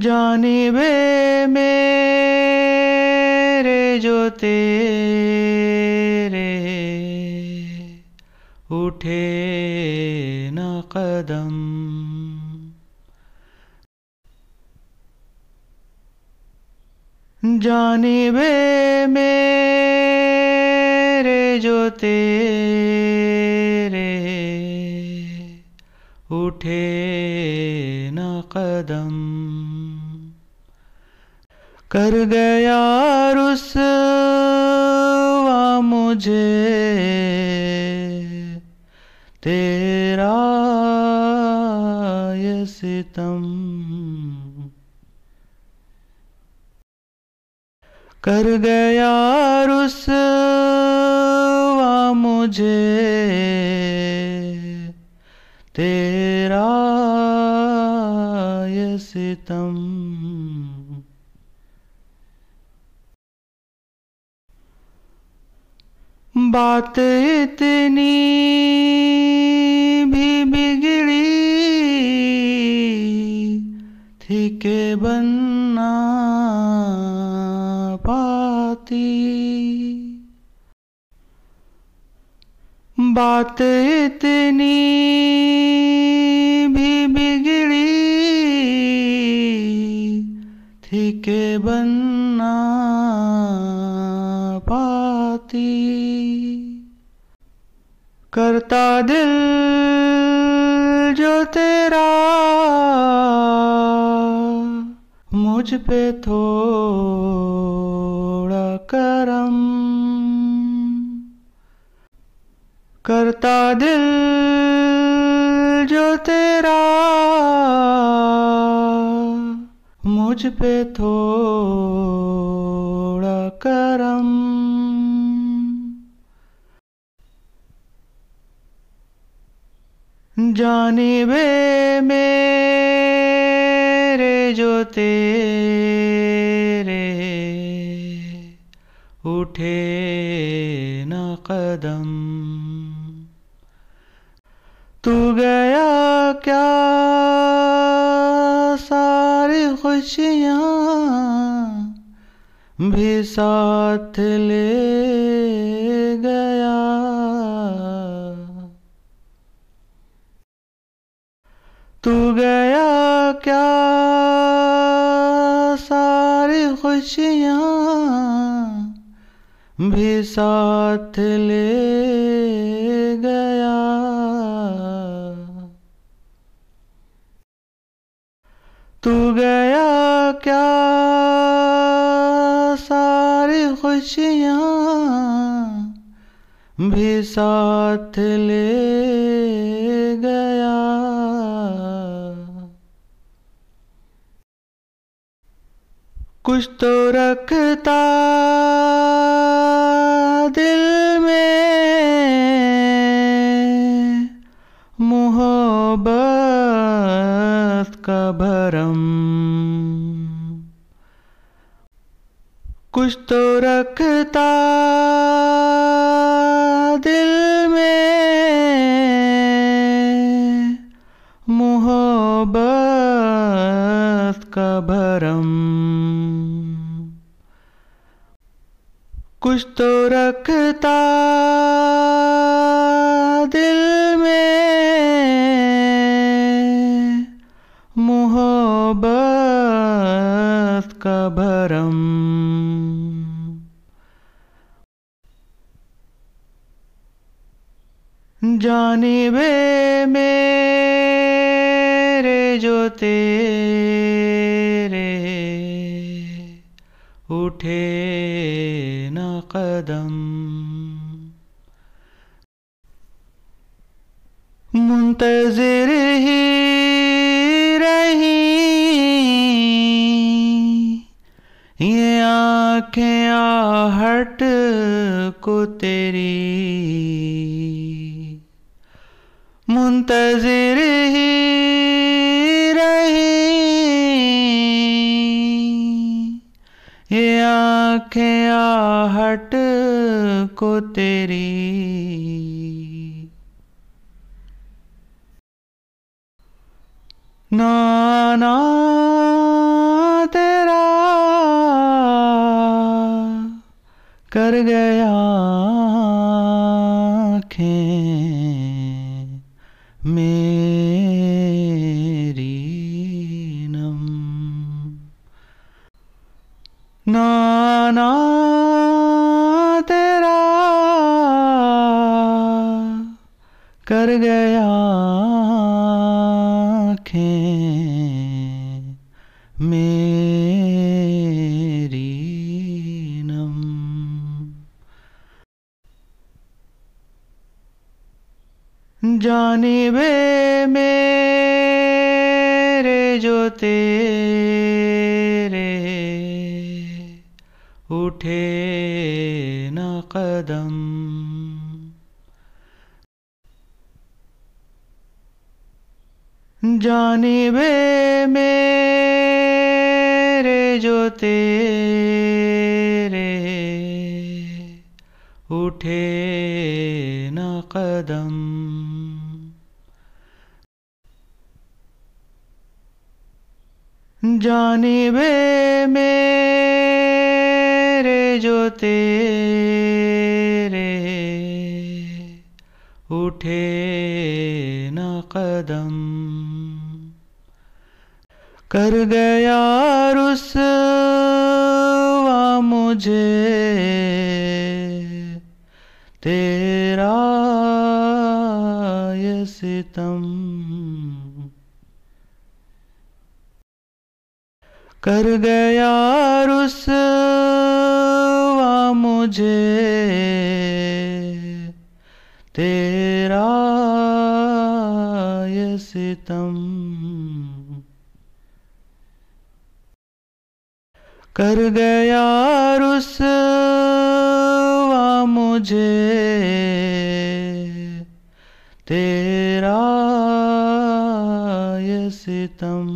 جانبے میرے جو تیرے اٹھے نہ قدم۔ جانبے میرے جو تیرے اٹھے نہ قدم۔ کر گیا رسوا مجھے۔ تیرا یہ ستم۔ کر گیا رسوا مجھے۔ تیرا یہ ستم۔ بات اتنی بھی بگڑی تھی کہ بننا پاتی۔ بات اتنی کرتا دل جو تیرا، مجھ پہ تھوڑا کرم۔ کرتا دل جو تیرا، مجھ پہ تھوڑا جانبے میرے جو تیرے اٹھے نہ قدم۔ تو گیا کیا ساری خوشیاں بھی ساتھ لے تو گیا کیا؟ ساری خوشیاں بھی ساتھ لے گیا۔ تو گیا کیا؟ ساری خوشیاں بھی ساتھ لے کچھ تو رکھتا دل میں، محبت کا بھرم۔ کچھ تو رکھتا دل میں، محبت کا بھرم۔ کچھ تو رکھتا دل میں محبت کا بھرم جانبے میرے جو تیرے اٹھے قدم. منتظر ہی رہی یہ آنکھیں آہٹ کو تیری۔ منتظر ہی رہی آنکھیں آہٹ کو تیری نانا تیرا کر گیا آنکھیں میرے نانا تیرا کر گیا آنکھیں میری نم۔ جانب میرے جو تیرے اٹھے نہ قدم۔ جانب میرے جو تیرے اٹھے نہ قدم۔ جانب میرے جو تیرے اٹھے نہ قدم کر گیا رسوا مجھے تیرا یہ ستم کر گیا رسوا مجھے تیرا یہ ستم کر گیا رسوا مجھے تیرا یہ ستم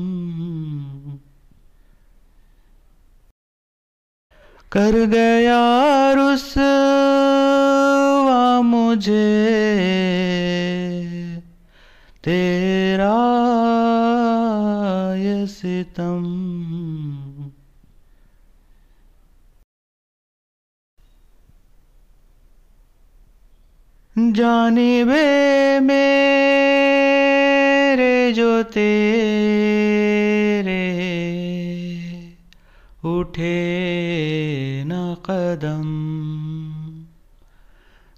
کر گیا رسوا مجھے۔ تیرا یہ ستم۔ جانب میرے جو تیرے اٹھے۔ قدم